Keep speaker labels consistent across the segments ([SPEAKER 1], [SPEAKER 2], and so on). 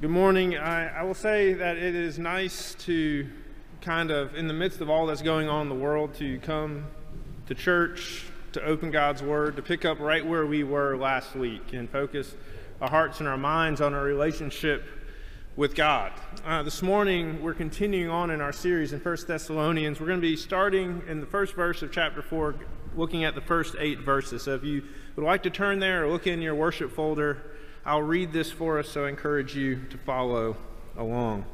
[SPEAKER 1] Good morning. I, I, will say that it is nice to kind of, in the midst of all that's going on in the world, to come to church, to open God's Word, to pick up right where we were last week and focus our hearts and our minds on our relationship with God. Uh, this morning, we're continuing on in our series in 1 Thessalonians. We're going to be starting in the first verse of chapter 4, looking at the first eight verses. So if you would like to turn there or look in your worship folder, I'll read this for us, so I encourage you to follow along.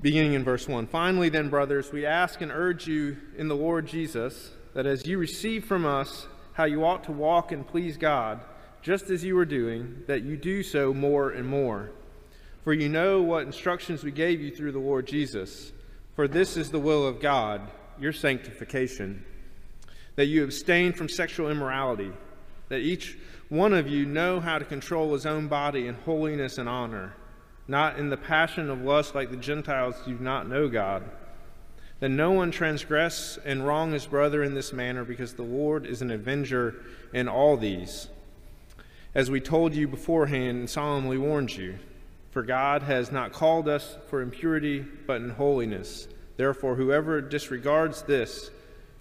[SPEAKER 1] Beginning in verse 1 Finally, then, brothers, we ask and urge you in the Lord Jesus that as you receive from us how you ought to walk and please God, just as you are doing, that you do so more and more. For you know what instructions we gave you through the Lord Jesus. For this is the will of God, your sanctification, that you abstain from sexual immorality, that each one of you know how to control his own body in holiness and honor, not in the passion of lust like the Gentiles do not know God. That no one transgress and wrong his brother in this manner, because the Lord is an avenger in all these. As we told you beforehand and solemnly warned you, for God has not called us for impurity, but in holiness. Therefore, whoever disregards this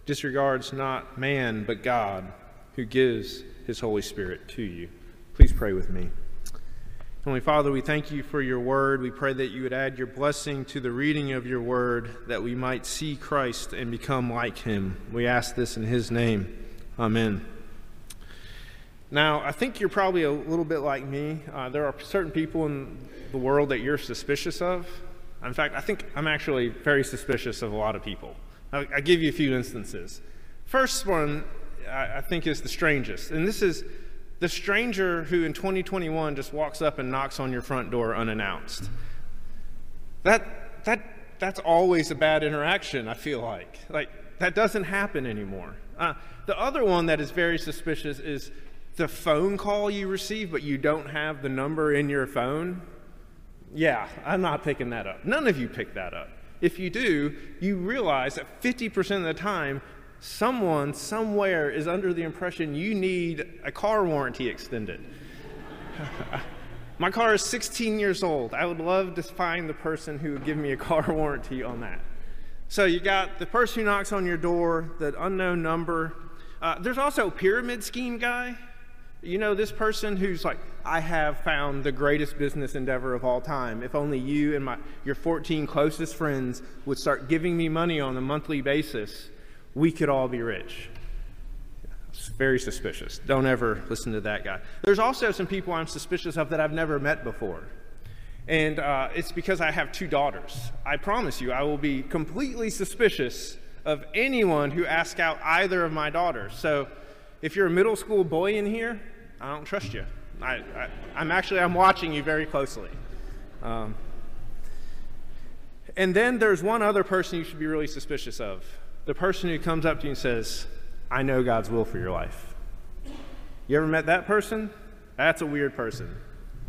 [SPEAKER 1] disregards not man, but God, who gives his Holy Spirit to you. Please pray with me. Holy Father, we thank you for your word. We pray that you would add your blessing to the reading of your word, that we might see Christ and become like him. We ask this in his name. Amen. Now, I think you're probably a little bit like me. Uh, there are certain people in the world that you're suspicious of. In fact, I think I'm actually very suspicious of a lot of people. I'll, I'll give you a few instances. First one I, think is the strangest. And this is the stranger who in 2021 just walks up and knocks on your front door unannounced. That, that, that's always a bad interaction, I feel like. Like, that doesn't happen anymore. Uh, the other one that is very suspicious is the phone call you receive, but you don't have the number in your phone. Yeah, I'm not picking that up. None of you pick that up. If you do, you realize that 50% of the time, someone somewhere is under the impression you need a car warranty extended. My car is 16 years old. I would love to find the person who would give me a car warranty on that. So you got the person who knocks on your door, that unknown number. Uh, there's also a pyramid scheme guy. You know, this person who's like, I have found the greatest business endeavor of all time. If only you and my, your 14 closest friends would start giving me money on a monthly basis, we could all be rich. It's very suspicious. Don't ever listen to that guy. There's also some people I'm suspicious of that I've never met before. And uh, it's because I have two daughters. I promise you, I will be completely suspicious of anyone who asks out either of my daughters. So if you're a middle school boy in here, I don't trust you. I, am actually I'm watching you very closely. Um, and then there's one other person you should be really suspicious of the person who comes up to you and says, I know God's will for your life. You ever met that person? That's a weird person.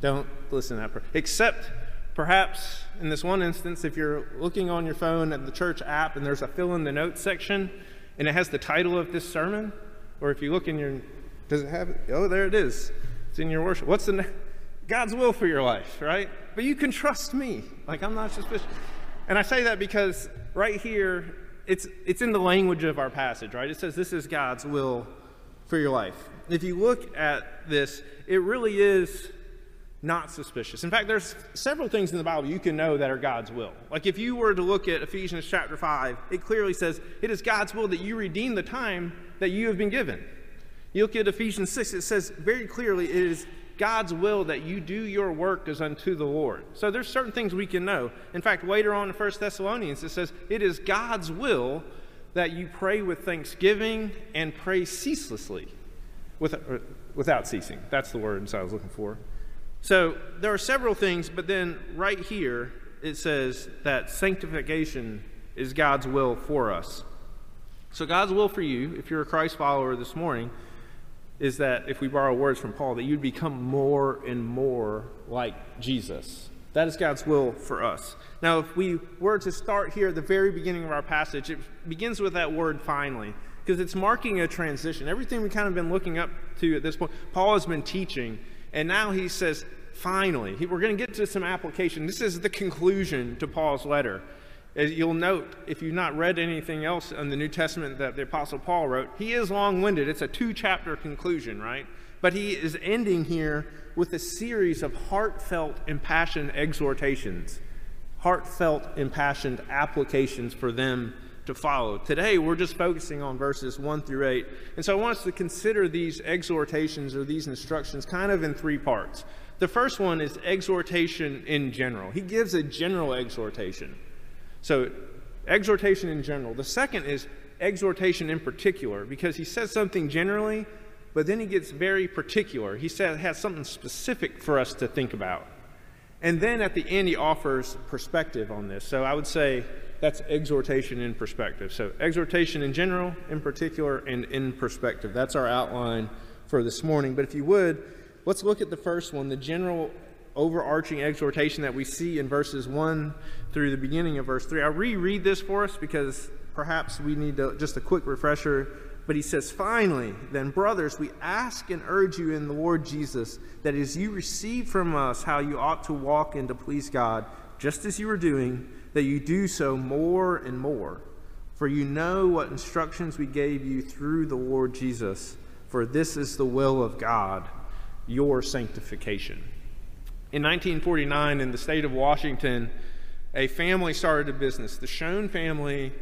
[SPEAKER 1] Don't listen to that person. Except, perhaps, in this one instance, if you're looking on your phone at the church app and there's a fill in the notes section and it has the title of this sermon, or if you look in your, does it have? Oh, there it is. It's in your worship. What's the, God's will for your life, right? But you can trust me. Like, I'm not suspicious. And I say that because right here it's, it's in the language of our passage, right? It says this is God's will for your life. If you look at this, it really is not suspicious. In fact, there's several things in the Bible you can know that are God's will. Like if you were to look at Ephesians chapter 5, it clearly says it is God's will that you redeem the time that you have been given. You look at Ephesians 6, it says very clearly it is God's will that you do your work as unto the Lord. So there's certain things we can know. In fact, later on in 1 Thessalonians, it says, It is God's will that you pray with thanksgiving and pray ceaselessly, with, uh, without ceasing. That's the word I was looking for. So there are several things, but then right here it says that sanctification is God's will for us. So God's will for you, if you're a Christ follower this morning, is that if we borrow words from Paul, that you'd become more and more like Jesus. That is God's will for us. Now, if we were to start here at the very beginning of our passage, it begins with that word finally, because it's marking a transition. Everything we've kind of been looking up to at this point, Paul has been teaching, and now he says, finally. We're going to get to some application. This is the conclusion to Paul's letter. As you'll note, if you've not read anything else in the New Testament that the Apostle Paul wrote, he is long winded. It's a two chapter conclusion, right? But he is ending here with a series of heartfelt, impassioned exhortations, heartfelt, impassioned applications for them to follow. Today, we're just focusing on verses 1 through 8. And so I want us to consider these exhortations or these instructions kind of in three parts. The first one is exhortation in general. He gives a general exhortation. So, exhortation in general. The second is exhortation in particular because he says something generally, but then he gets very particular. He says, has something specific for us to think about. And then at the end, he offers perspective on this. So I would say that's exhortation in perspective. So, exhortation in general, in particular, and in perspective. That's our outline for this morning. But if you would, let's look at the first one the general overarching exhortation that we see in verses 1 through the beginning of verse 3. I'll reread this for us because perhaps we need to, just a quick refresher. But he says, Finally, then, brothers, we ask and urge you in the Lord Jesus that as you receive from us how you ought to walk and to please God, just as you are doing, that you do so more and more. For you know what instructions we gave you through the Lord Jesus. For this is the will of God, your sanctification. In 1949, in the state of Washington, a family started a business. The Shoen family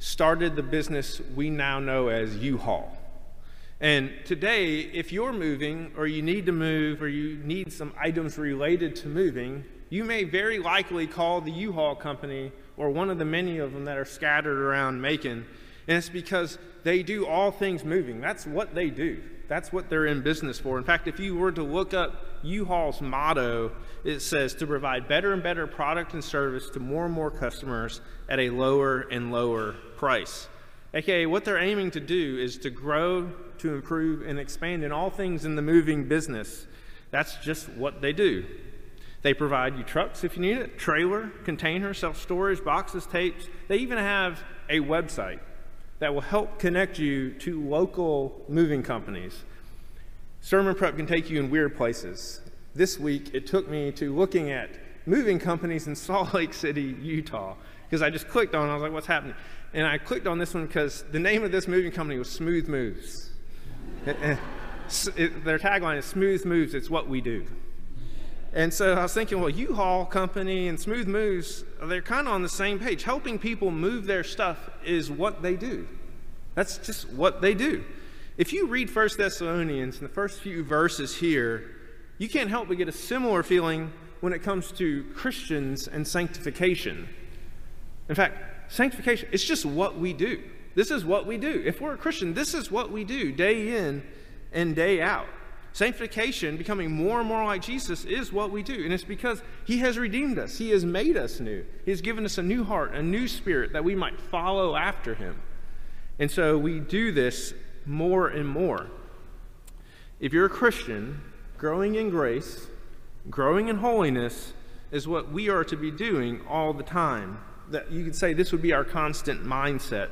[SPEAKER 1] started the business we now know as U Haul. And today, if you're moving, or you need to move, or you need some items related to moving, you may very likely call the U-Haul company or one of the many of them that are scattered around Macon, and it's because they do all things moving. That's what they do. That's what they're in business for. In fact, if you were to look up U-Haul's motto, it says to provide better and better product and service to more and more customers at a lower and lower price. AKA, what they're aiming to do is to grow, to improve, and expand in all things in the moving business. That's just what they do. They provide you trucks if you need it, trailer, container, self storage, boxes, tapes. They even have a website that will help connect you to local moving companies. Sermon prep can take you in weird places. This week, it took me to looking at moving companies in Salt Lake City, Utah, because I just clicked on it. I was like, what's happening? And I clicked on this one because the name of this moving company was Smooth Moves. their tagline is Smooth Moves, it's what we do. And so I was thinking, well, U-Haul company and Smooth Moves, they're kind of on the same page. Helping people move their stuff is what they do. That's just what they do. If you read 1 Thessalonians in the first few verses here, you can't help but get a similar feeling when it comes to Christians and sanctification. In fact, sanctification, it's just what we do. This is what we do. If we're a Christian, this is what we do day in and day out. Sanctification, becoming more and more like Jesus, is what we do. And it's because He has redeemed us, He has made us new. He has given us a new heart, a new spirit that we might follow after Him. And so we do this more and more. If you're a Christian, growing in grace, growing in holiness is what we are to be doing all the time. That you could say this would be our constant mindset.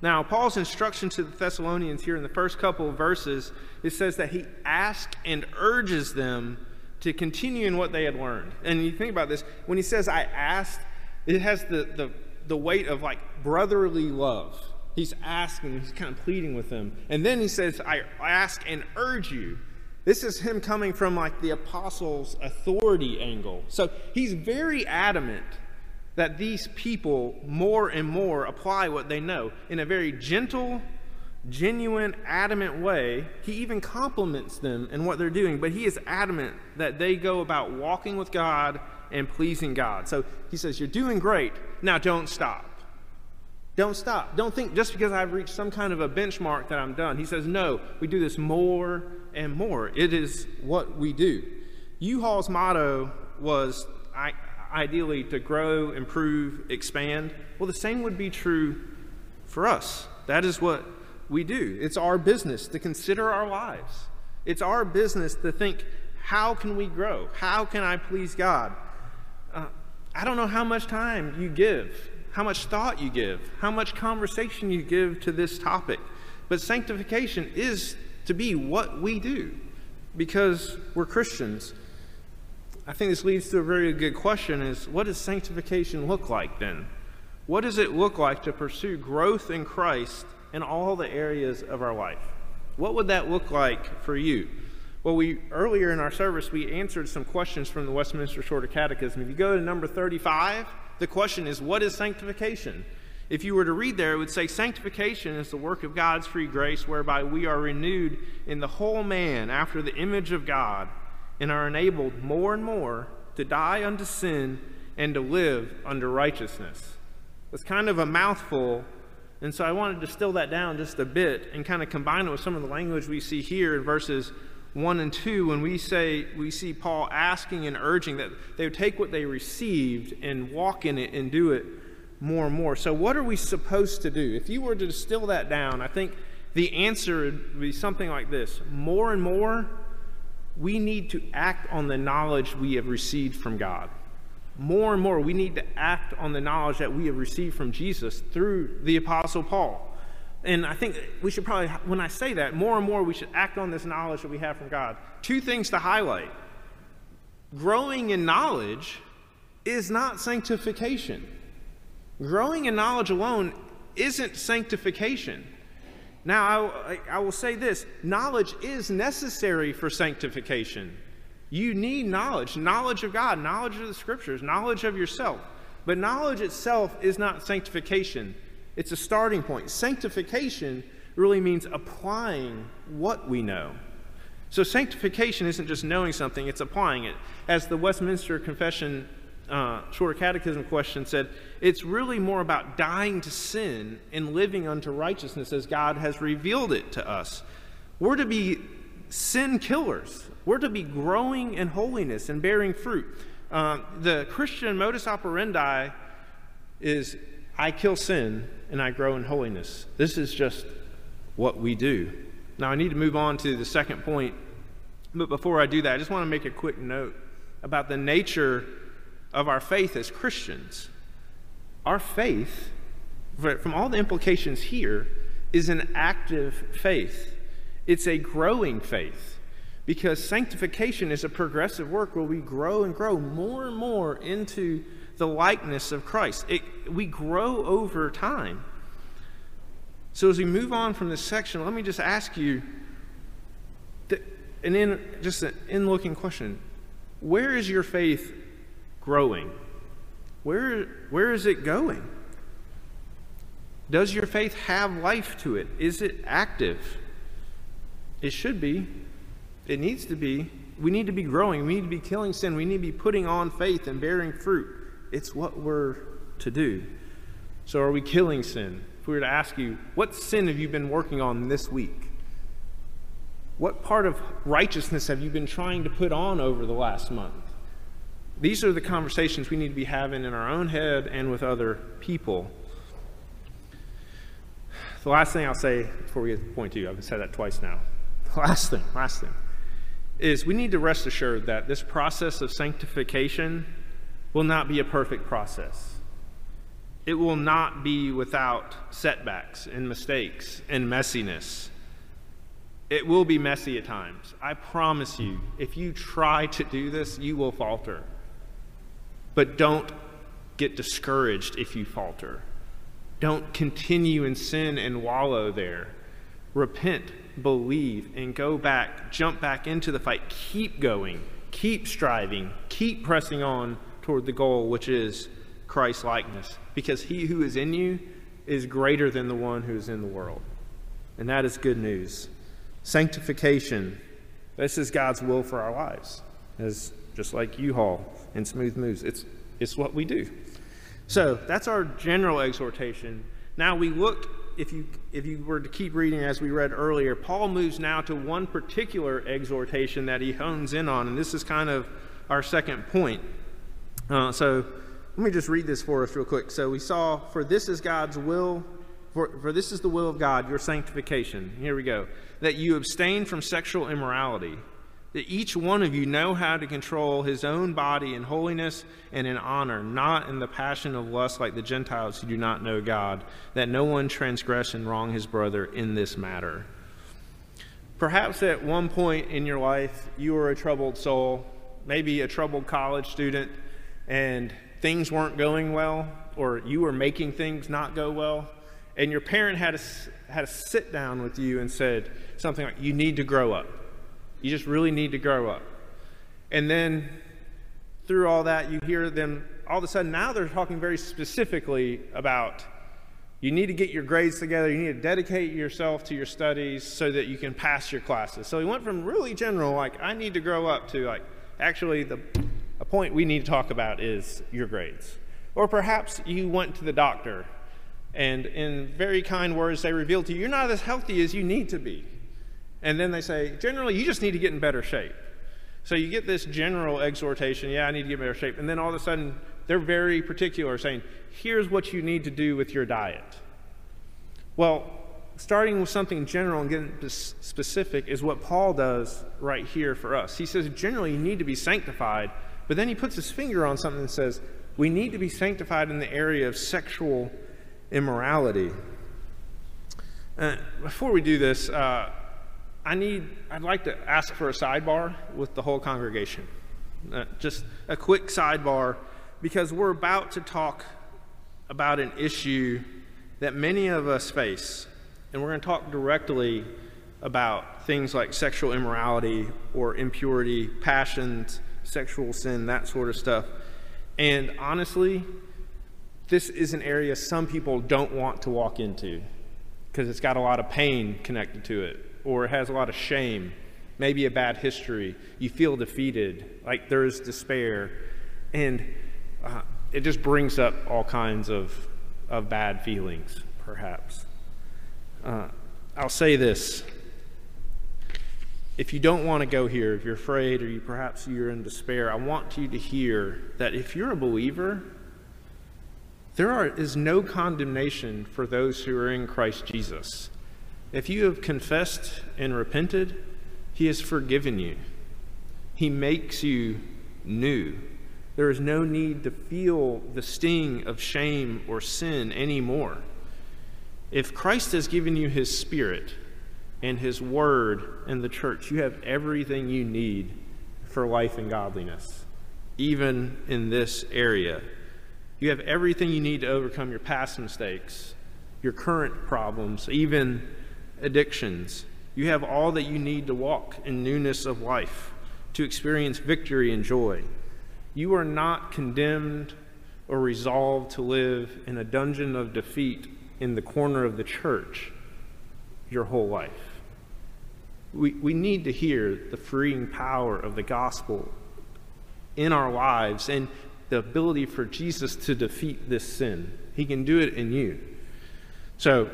[SPEAKER 1] Now, Paul's instruction to the Thessalonians here in the first couple of verses, it says that he asks and urges them to continue in what they had learned. And you think about this, when he says, I asked, it has the, the, the weight of like brotherly love. He's asking, he's kind of pleading with them. And then he says, I ask and urge you. This is him coming from like the apostles' authority angle. So he's very adamant that these people more and more apply what they know in a very gentle, genuine, adamant way. He even compliments them in what they're doing, but he is adamant that they go about walking with God and pleasing God. So he says, You're doing great. Now don't stop. Don't stop. Don't think just because I've reached some kind of a benchmark that I'm done. He says, No, we do this more and more. It is what we do. U Haul's motto was, I, ideally to grow, improve, expand. Well, the same would be true for us. That is what we do. It's our business to consider our lives. It's our business to think, how can we grow? How can I please God? Uh, I don't know how much time you give, how much thought you give, how much conversation you give to this topic. But sanctification is to be what we do because we're Christians. I think this leads to a very good question is what does sanctification look like then? What does it look like to pursue growth in Christ in all the areas of our life? What would that look like for you? Well, we earlier in our service we answered some questions from the Westminster Shorter Catechism. If you go to number 35, the question is what is sanctification? If you were to read there, it would say sanctification is the work of God's free grace whereby we are renewed in the whole man after the image of God and are enabled more and more to die unto sin and to live under righteousness. It's kind of a mouthful, and so I wanted to distill that down just a bit and kind of combine it with some of the language we see here in verses 1 and 2 when we say we see Paul asking and urging that they would take what they received and walk in it and do it more and more. So what are we supposed to do? If you were to distill that down, I think the answer would be something like this. More and more we need to act on the knowledge we have received from God. More and more, we need to act on the knowledge that we have received from Jesus through the Apostle Paul. And I think we should probably, when I say that, more and more we should act on this knowledge that we have from God. Two things to highlight growing in knowledge is not sanctification, growing in knowledge alone isn't sanctification. Now, I, I, will say this knowledge is necessary for sanctification. You need knowledge knowledge of God, knowledge of the scriptures, knowledge of yourself. But knowledge itself is not sanctification, it's a starting point. Sanctification really means applying what we know. So, sanctification isn't just knowing something, it's applying it. As the Westminster Confession uh, Shorter Catechism question said, it's really more about dying to sin and living unto righteousness as God has revealed it to us. We're to be sin killers, we're to be growing in holiness and bearing fruit. Uh, the Christian modus operandi is I kill sin and I grow in holiness. This is just what we do. Now, I need to move on to the second point, but before I do that, I just want to make a quick note about the nature of our faith as Christians. Our faith, from all the implications here, is an active faith. It's a growing faith because sanctification is a progressive work where we grow and grow more and more into the likeness of Christ. It, we grow over time. So as we move on from this section, let me just ask you an in, just an in-looking question. Where is your faith growing? Where, where is it going? Does your faith have life to it? Is it active? It should be. It needs to be. We need to be growing. We need to be killing sin. We need to be putting on faith and bearing fruit. It's what we're to do. So, are we killing sin? If we were to ask you, what sin have you been working on this week? What part of righteousness have you been trying to put on over the last month? These are the conversations we need to be having in our own head and with other people. The last thing I'll say before we get to point two, I've said that twice now. The last thing, last thing, is we need to rest assured that this process of sanctification will not be a perfect process. It will not be without setbacks and mistakes and messiness. It will be messy at times. I promise you, if you try to do this, you will falter. But don't get discouraged if you falter. Don't continue in sin and wallow there. Repent, believe, and go back, jump back into the fight. Keep going, keep striving, keep pressing on toward the goal, which is Christ likeness. Because he who is in you is greater than the one who is in the world. And that is good news. Sanctification, this is God's will for our lives. As just like U-Haul and Smooth Moves, it's, it's what we do. So that's our general exhortation. Now we look, if you, if you were to keep reading as we read earlier, Paul moves now to one particular exhortation that he hones in on, and this is kind of our second point. Uh, so let me just read this for us real quick. So we saw, for this is God's will, for, for this is the will of God, your sanctification. Here we go. That you abstain from sexual immorality, that each one of you know how to control his own body in holiness and in honor, not in the passion of lust like the Gentiles who do not know God, that no one transgress and wrong his brother in this matter. Perhaps at one point in your life you were a troubled soul maybe a troubled college student and things weren't going well, or you were making things not go well, and your parent had a, had a sit down with you and said something like, You need to grow up. You just really need to grow up. And then through all that, you hear them all of a sudden now they're talking very specifically about you need to get your grades together, you need to dedicate yourself to your studies so that you can pass your classes. So he went from really general, like, I need to grow up, to like, actually, the a point we need to talk about is your grades. Or perhaps you went to the doctor and in very kind words they revealed to you, you're not as healthy as you need to be. And then they say, generally, you just need to get in better shape. So you get this general exhortation, yeah, I need to get in better shape. And then all of a sudden, they're very particular, saying, here's what you need to do with your diet. Well, starting with something general and getting specific is what Paul does right here for us. He says, generally, you need to be sanctified, but then he puts his finger on something and says, we need to be sanctified in the area of sexual immorality. Uh, before we do this, uh, I need, I'd like to ask for a sidebar with the whole congregation. Uh, just a quick sidebar, because we're about to talk about an issue that many of us face. And we're going to talk directly about things like sexual immorality or impurity, passions, sexual sin, that sort of stuff. And honestly, this is an area some people don't want to walk into because it's got a lot of pain connected to it, or has a lot of shame, maybe a bad history. You feel defeated, like there's despair, and uh, it just brings up all kinds of, of bad feelings, perhaps. Uh, I'll say this. If you don't want to go here, if you're afraid or you perhaps you're in despair, I want you to hear that if you're a believer, there are, is no condemnation for those who are in Christ Jesus. If you have confessed and repented, He has forgiven you. He makes you new. There is no need to feel the sting of shame or sin anymore. If Christ has given you His Spirit and His Word and the church, you have everything you need for life and godliness, even in this area. You have everything you need to overcome your past mistakes, your current problems, even addictions. You have all that you need to walk in newness of life, to experience victory and joy. You are not condemned or resolved to live in a dungeon of defeat in the corner of the church your whole life. We, we need to hear the freeing power of the gospel in our lives and the ability for Jesus to defeat this sin. He can do it in you. So,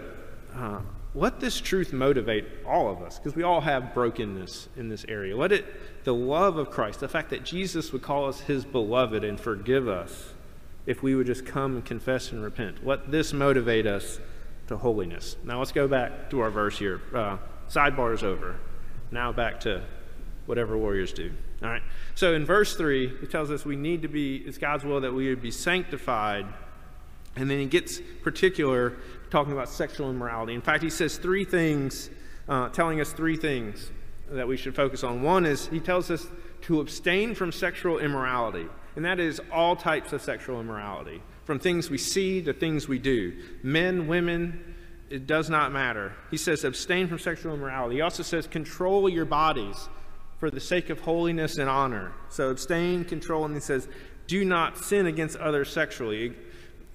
[SPEAKER 1] uh, let this truth motivate all of us, because we all have brokenness in this area. Let it, the love of Christ, the fact that Jesus would call us his beloved and forgive us if we would just come and confess and repent. Let this motivate us to holiness. Now let's go back to our verse here. Uh, sidebar is over. Now back to whatever warriors do. All right. So in verse 3, it tells us we need to be, it's God's will that we would be sanctified. And then he gets particular, talking about sexual immorality. In fact, he says three things, uh, telling us three things that we should focus on. One is he tells us to abstain from sexual immorality, and that is all types of sexual immorality, from things we see to things we do. Men, women, it does not matter. He says abstain from sexual immorality. He also says control your bodies for the sake of holiness and honor. So abstain, control, and he says, do not sin against others sexually.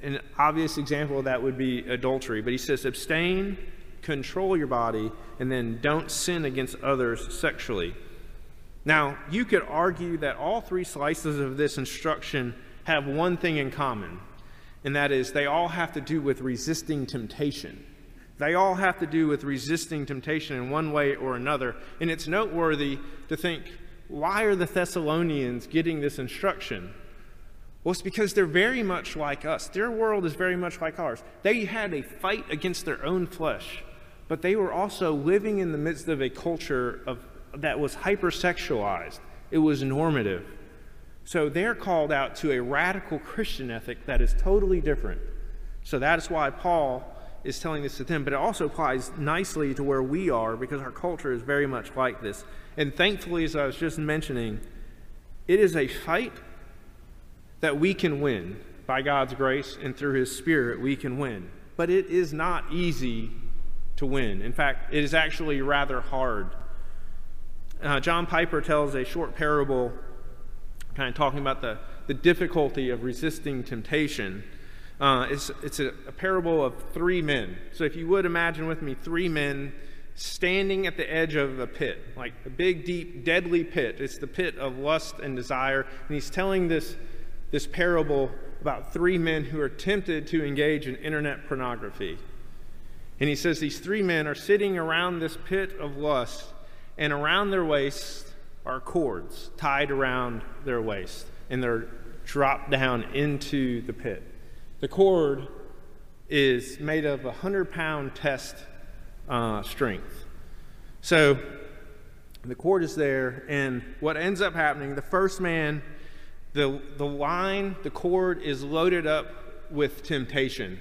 [SPEAKER 1] An obvious example of that would be adultery. But he says, abstain, control your body, and then don't sin against others sexually. Now, you could argue that all three slices of this instruction have one thing in common, and that is they all have to do with resisting temptation. They all have to do with resisting temptation in one way or another. And it's noteworthy to think, why are the Thessalonians getting this instruction? Well, it's because they're very much like us. Their world is very much like ours. They had a fight against their own flesh, but they were also living in the midst of a culture of, that was hypersexualized, it was normative. So they're called out to a radical Christian ethic that is totally different. So that is why Paul is telling this to them, but it also applies nicely to where we are because our culture is very much like this. And thankfully, as I was just mentioning, It is a fight that we can win by God's grace and through His Spirit, we can win. But it is not easy to win. In fact, it is actually rather hard. Uh, John Piper tells a short parable, kind of talking about the, the difficulty of resisting temptation. Uh, it's it's a, a parable of three men. So if you would imagine with me three men standing at the edge of a pit, like a big, deep, deadly pit. It's the pit of lust and desire. And he's telling this, this parable about three men who are tempted to engage in internet pornography. And he says these three men are sitting around this pit of lust, and around their waist are cords tied around their waist, and they're dropped down into the pit. The cord is made of a 100 pound test uh, strength. So the cord is there, and what ends up happening, the first man, the, the line, the cord is loaded up with temptation.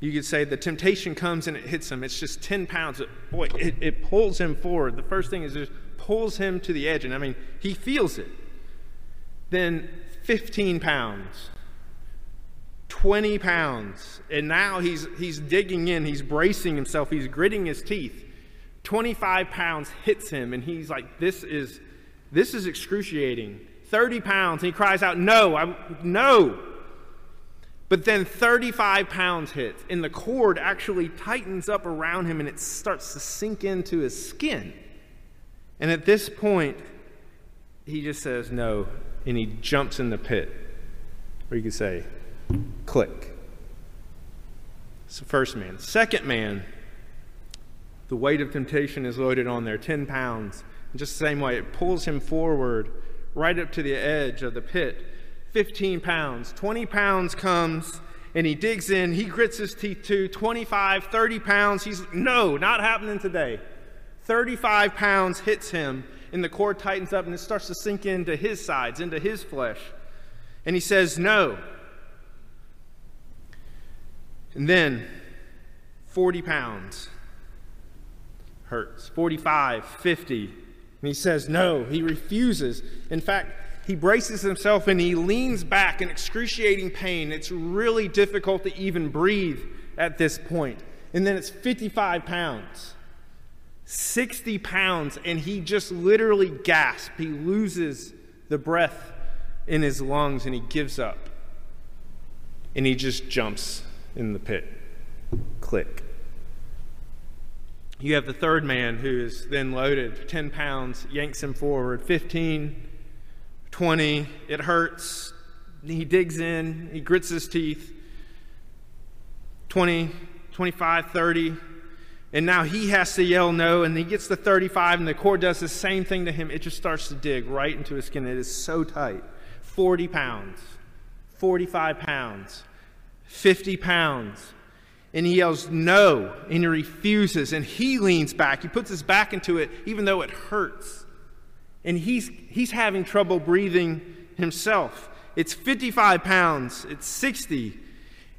[SPEAKER 1] You could say the temptation comes and it hits him. It's just 10 pounds. Boy, it, it pulls him forward. The first thing is it pulls him to the edge. And I mean, he feels it. Then 15 pounds. 20 pounds. And now he's, he's digging in, he's bracing himself, he's gritting his teeth. 25 pounds hits him, and he's like, This is, this is excruciating. 30 pounds, and he cries out, No, I, no. But then 35 pounds hits, and the cord actually tightens up around him and it starts to sink into his skin. And at this point, he just says no, and he jumps in the pit. Or you could say, Click. It's the first man. Second man, the weight of temptation is loaded on there 10 pounds. Just the same way, it pulls him forward right up to the edge of the pit. 15 pounds. 20 pounds comes and he digs in. He grits his teeth too. 25, 30 pounds. He's, no, not happening today. 35 pounds hits him and the cord tightens up and it starts to sink into his sides, into his flesh. And he says, No. And then 40 pounds hurts. 45, 50. And he says no. He refuses. In fact, he braces himself and he leans back in excruciating pain. It's really difficult to even breathe at this point. And then it's 55 pounds, 60 pounds, and he just literally gasps. He loses the breath in his lungs and he gives up. And he just jumps in the pit. Click. You have the third man who is then loaded, 10 pounds, yanks him forward, 15, 20, it hurts. He digs in, he grits his teeth. 20, 25, 30. And now he has to yell no, and he gets to 35, and the cord does the same thing to him. It just starts to dig right into his skin. It is so tight. 40 pounds, 45 pounds, 50 pounds. And he yells, No, and he refuses. And he leans back. He puts his back into it, even though it hurts. And he's, he's having trouble breathing himself. It's 55 pounds, it's 60,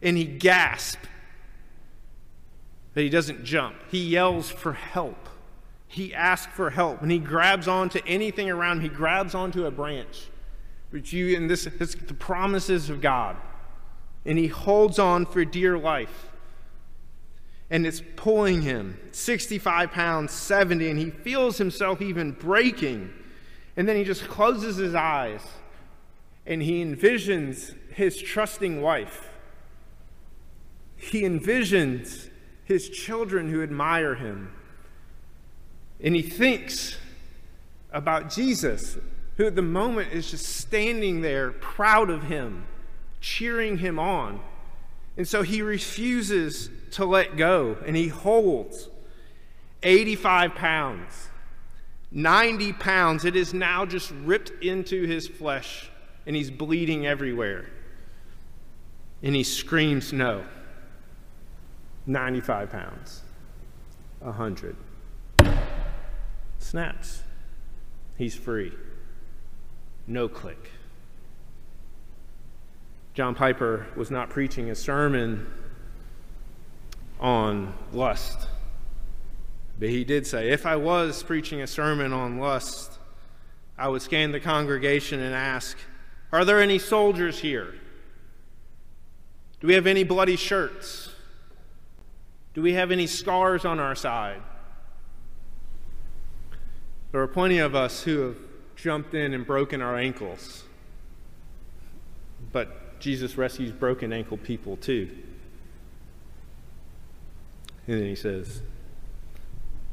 [SPEAKER 1] and he gasps. But he doesn't jump. He yells for help. He asks for help, and he grabs onto anything around him. He grabs onto a branch. Which you, and this, is the promises of God and he holds on for dear life. And it's pulling him 65 pounds, 70, and he feels himself even breaking. And then he just closes his eyes and he envisions his trusting wife. He envisions his children who admire him. And he thinks about Jesus, who at the moment is just standing there proud of him cheering him on. And so he refuses to let go and he holds 85 pounds, 90 pounds. It is now just ripped into his flesh and he's bleeding everywhere. And he screams, No. 95 pounds, 100. Snaps. He's free. No click. John Piper was not preaching a sermon on lust. But he did say, if I was preaching a sermon on lust, I would scan the congregation and ask, Are there any soldiers here? Do we have any bloody shirts? Do we have any scars on our side? There are plenty of us who have jumped in and broken our ankles. But Jesus rescues broken ankle people too. And then he says,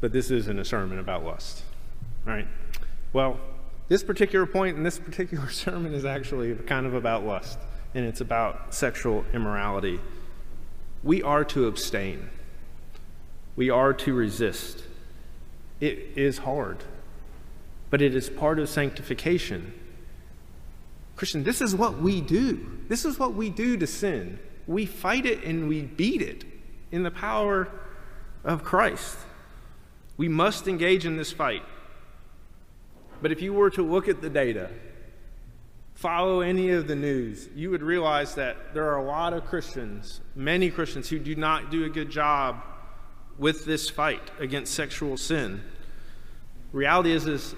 [SPEAKER 1] But this isn't a sermon about lust. All right? Well, this particular point in this particular sermon is actually kind of about lust, and it's about sexual immorality. We are to abstain, we are to resist. It is hard, but it is part of sanctification. Christian, this is what we do. This is what we do to sin. We fight it and we beat it in the power of Christ. We must engage in this fight. But if you were to look at the data, follow any of the news, you would realize that there are a lot of Christians, many Christians, who do not do a good job with this fight against sexual sin. Reality is, is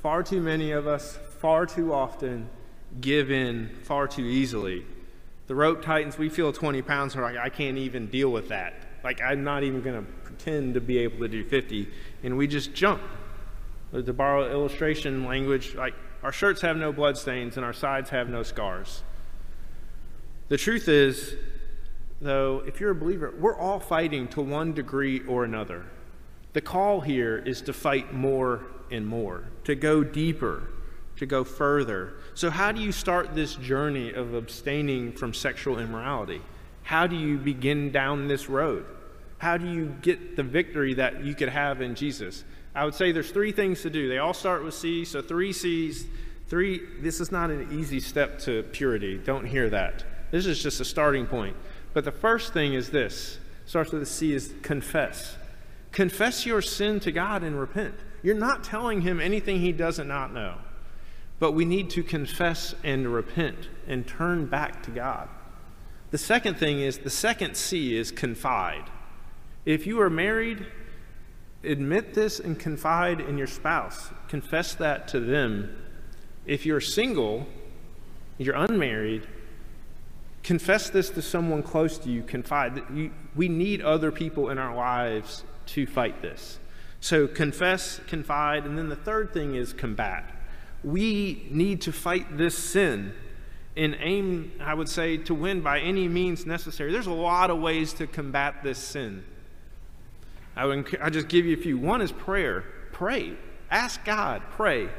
[SPEAKER 1] far too many of us, far too often, give in far too easily. The rope tightens, we feel 20 pounds, we're like, I can't even deal with that. Like, I'm not even going to pretend to be able to do 50. And we just jump. To borrow illustration language, like our shirts have no blood stains and our sides have no scars. The truth is, though, if you're a believer, we're all fighting to one degree or another. The call here is to fight more and more, to go deeper, to go further. So, how do you start this journey of abstaining from sexual immorality? How do you begin down this road? How do you get the victory that you could have in Jesus? I would say there's three things to do. They all start with C, so three C's. Three, this is not an easy step to purity. Don't hear that. This is just a starting point. But the first thing is this starts with a C is confess. Confess your sin to God and repent. You're not telling him anything he does not know. But we need to confess and repent and turn back to God. The second thing is the second C is confide. If you are married, admit this and confide in your spouse. Confess that to them. If you're single, you're unmarried, confess this to someone close to you. Confide. You, we need other people in our lives to fight this. So confess, confide, and then the third thing is combat. We need to fight this sin and aim, I would say, to win by any means necessary. There's a lot of ways to combat this sin. I would I just give you a few. One is prayer. Pray. Ask God. Pray.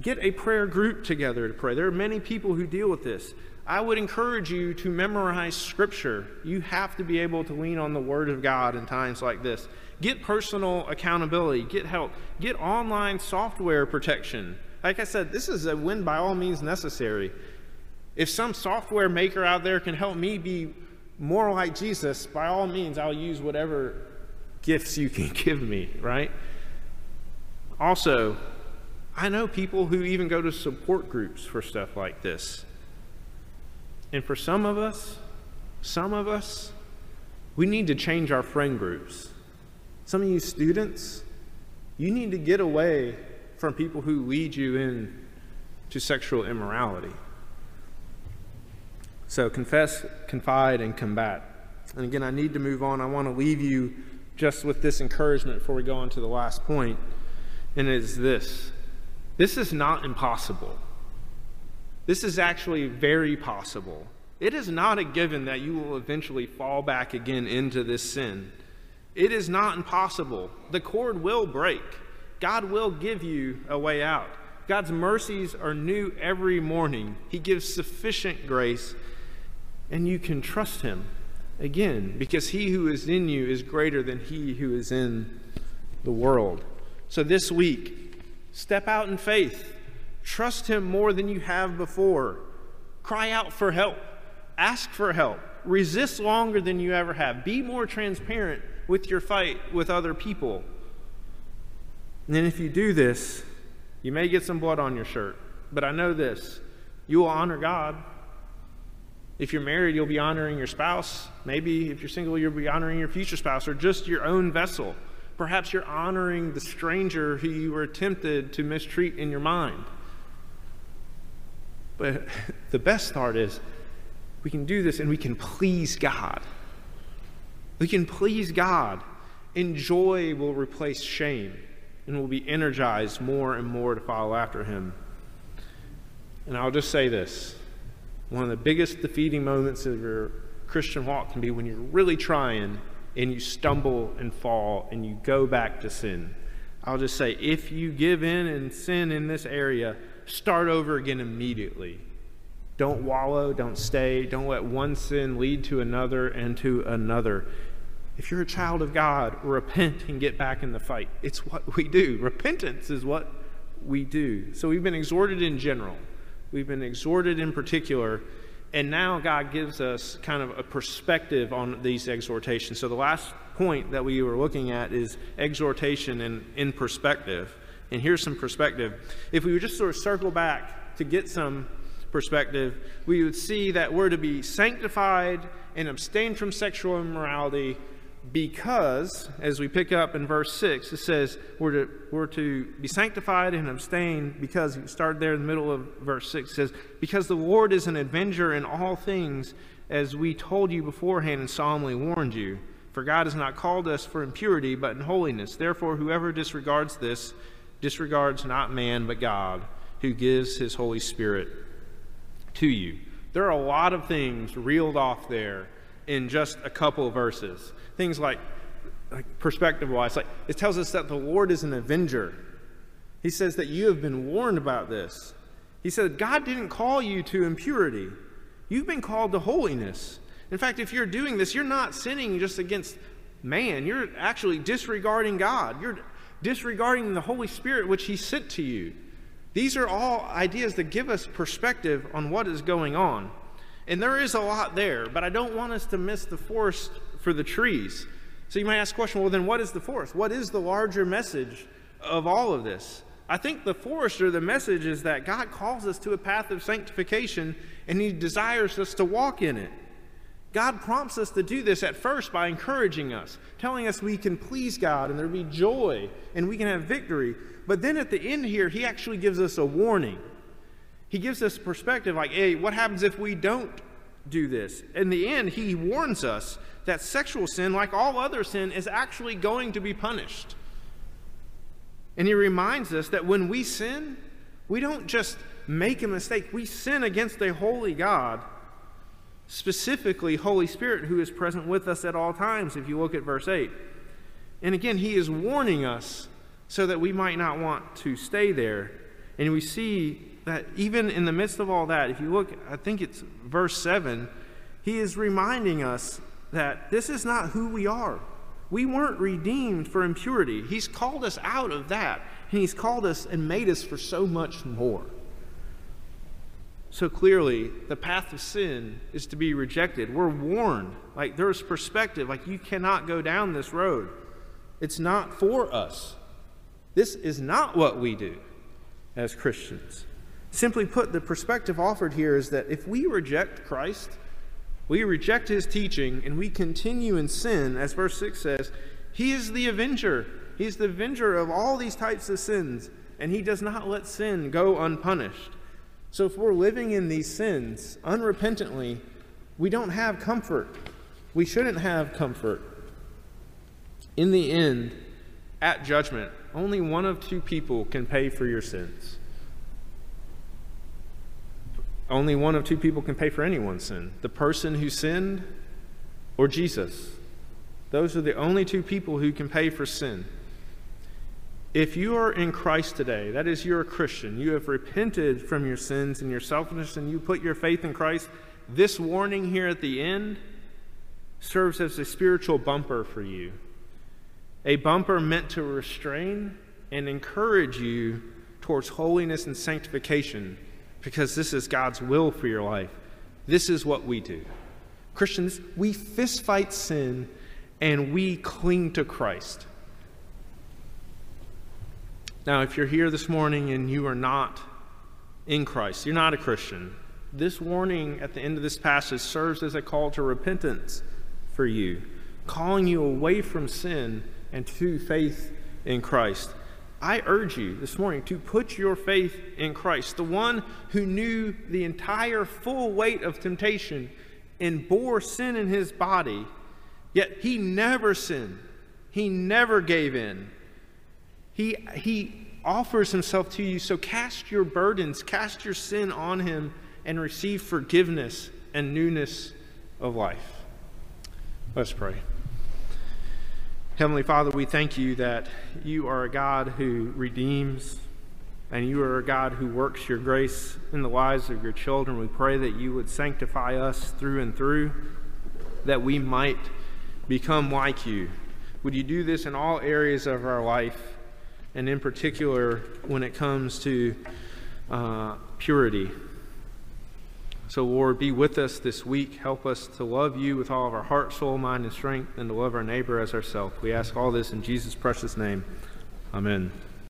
[SPEAKER 1] Get a prayer group together to pray. There are many people who deal with this. I would encourage you to memorize Scripture. You have to be able to lean on the Word of God in times like this. Get personal accountability. Get help. Get online software protection. Like I said, this is a win by all means necessary. If some software maker out there can help me be more like Jesus, by all means, I'll use whatever gifts you can give me, right? Also, I know people who even go to support groups for stuff like this. And for some of us, some of us, we need to change our friend groups. Some of you students, you need to get away from people who lead you in to sexual immorality. So confess, confide, and combat. And again, I need to move on. I want to leave you just with this encouragement before we go on to the last point, and it is this this is not impossible. This is actually very possible. It is not a given that you will eventually fall back again into this sin. It is not impossible. The cord will break. God will give you a way out. God's mercies are new every morning. He gives sufficient grace, and you can trust Him. Again, because he who is in you is greater than he who is in the world. So this week, step out in faith. Trust him more than you have before. Cry out for help. Ask for help. Resist longer than you ever have. Be more transparent with your fight with other people. And then if you do this, you may get some blood on your shirt. But I know this you will honor God if you're married, you'll be honoring your spouse. Maybe if you're single, you'll be honoring your future spouse or just your own vessel. Perhaps you're honoring the stranger who you were tempted to mistreat in your mind. But the best part is we can do this and we can please God. We can please God, and joy will replace shame, and we'll be energized more and more to follow after Him. And I'll just say this one of the biggest defeating moments of your Christian walk can be when you're really trying and you stumble and fall and you go back to sin. I'll just say if you give in and sin in this area, start over again immediately. Don't wallow, don't stay, don't let one sin lead to another and to another. If you're a child of God, repent and get back in the fight. It's what we do. Repentance is what we do. So we've been exhorted in general, we've been exhorted in particular, and now God gives us kind of a perspective on these exhortations. So the last point that we were looking at is exhortation in, in perspective. And here's some perspective. If we would just sort of circle back to get some perspective, we would see that we're to be sanctified and abstain from sexual immorality because, as we pick up in verse 6, it says we're to, we're to be sanctified and abstain because, you started there in the middle of verse 6, it says, because the Lord is an avenger in all things, as we told you beforehand and solemnly warned you. For God has not called us for impurity, but in holiness. Therefore, whoever disregards this disregards not man, but God, who gives his Holy Spirit to you. There are a lot of things reeled off there in just a couple verses. Things like, like perspective wise, like it tells us that the Lord is an avenger. He says that you have been warned about this. He said, God didn't call you to impurity, you've been called to holiness. In fact, if you're doing this, you're not sinning just against man, you're actually disregarding God. You're disregarding the Holy Spirit which He sent to you. These are all ideas that give us perspective on what is going on. And there is a lot there, but I don't want us to miss the forest for the trees. So you might ask the question well, then what is the forest? What is the larger message of all of this? I think the forest or the message is that God calls us to a path of sanctification and He desires us to walk in it. God prompts us to do this at first by encouraging us, telling us we can please God and there will be joy and we can have victory. But then at the end here, He actually gives us a warning. He gives us perspective like, hey, what happens if we don't do this? In the end, He warns us that sexual sin, like all other sin, is actually going to be punished. And He reminds us that when we sin, we don't just make a mistake, we sin against a holy God specifically Holy Spirit who is present with us at all times, if you look at verse 8. And again, he is warning us so that we might not want to stay there. And we see that even in the midst of all that, if you look, I think it's verse 7, he is reminding us that this is not who we are. We weren't redeemed for impurity. He's called us out of that, and He's called us and made us for so much more. So clearly, the path of sin is to be rejected. We're warned. Like, there's perspective. Like, you cannot go down this road. It's not for us. This is not what we do as Christians. Simply put, the perspective offered here is that if we reject Christ, we reject his teaching, and we continue in sin, as verse 6 says, he is the avenger. He's the avenger of all these types of sins, and he does not let sin go unpunished. So if we're living in these sins unrepentantly, we don't have comfort. We shouldn't have comfort. In the end, at judgment, only one of two people can pay for your sins. Only one of two people can pay for anyone's sin the person who sinned or Jesus. Those are the only two people who can pay for sin. If you are in Christ today, that is, you're a Christian, you have repented from your sins and your selfishness, and you put your faith in Christ, this warning here at the end serves as a spiritual bumper for you. A bumper meant to restrain and encourage you towards holiness and sanctification because this is God's will for your life. This is what we do. Christians, we fistfight sin and we cling to Christ. Now, if you're here this morning and you are not in Christ, you're not a Christian, this warning at the end of this passage serves as a call to repentance for you, calling you away from sin and to faith in Christ. I urge you this morning to put your faith in Christ, the one who knew the entire full weight of temptation and bore sin in his body, yet he never sinned. He never gave in. He, he offers himself to you. So cast your burdens, cast your sin on him, and receive forgiveness and newness of life. Let's pray. Heavenly Father, we thank you that you are a God who redeems and you are a God who works your grace in the lives of your children. We pray that you would sanctify us through and through, that we might become like you. Would you do this in all areas of our life, and in particular when it comes to uh, purity? So, Lord, be with us this week. Help us to love you with all of our heart, soul, mind, and strength, and to love our neighbor as ourselves. We ask all this in Jesus' precious name. Amen.